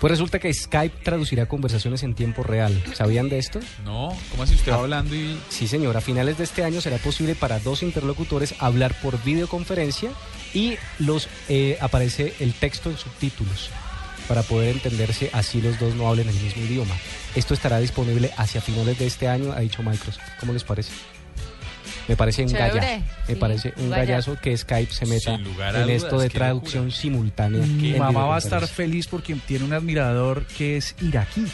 Pues resulta que Skype traducirá conversaciones en tiempo real. ¿Sabían de esto? No, ¿cómo así usted va Ah. hablando y Sí, señor. A finales de este año será posible para dos interlocutores hablar por videoconferencia y los eh, aparece el texto en subtítulos para poder entenderse así los dos no hablen el mismo idioma. Esto estará disponible hacia finales de este año, ha dicho Microsoft. ¿Cómo les parece? Me parece un Chévere, gallazo. Me sí, parece un gallazo que Skype se meta en dudas, esto de traducción locura. simultánea. Mi mamá va a estar feliz porque tiene un admirador que es iraquí.